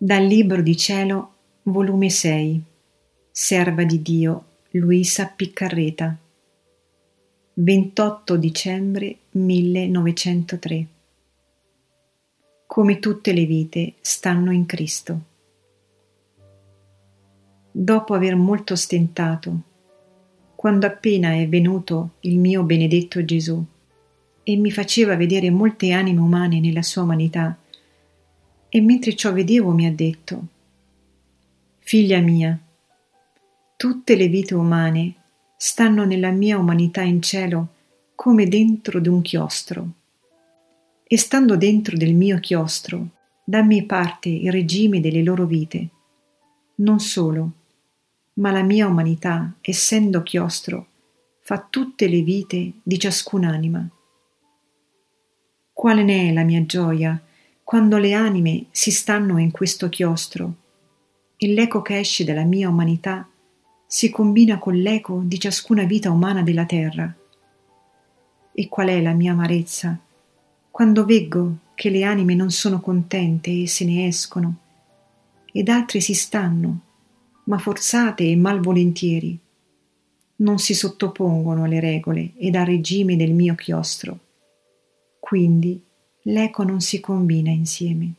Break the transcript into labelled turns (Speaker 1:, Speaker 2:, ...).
Speaker 1: Dal Libro di Cielo, volume 6, Serva di Dio, Luisa Piccarreta, 28 dicembre 1903. Come tutte le vite stanno in Cristo. Dopo aver molto stentato, quando appena è venuto il mio benedetto Gesù e mi faceva vedere molte anime umane nella sua umanità, e mentre ciò vedevo mi ha detto Figlia mia, tutte le vite umane stanno nella mia umanità in cielo come dentro d'un chiostro. E stando dentro del mio chiostro, dammi parte il regime delle loro vite. Non solo, ma la mia umanità, essendo chiostro, fa tutte le vite di ciascun'anima. Quale ne è la mia gioia quando le anime si stanno in questo chiostro e l'eco che esce dalla mia umanità si combina con l'eco di ciascuna vita umana della terra. E qual è la mia amarezza quando veggo che le anime non sono contente e se ne escono, ed altre si stanno, ma forzate e malvolentieri, non si sottopongono alle regole ed al regime del mio chiostro. Quindi l'eco non si combina insieme.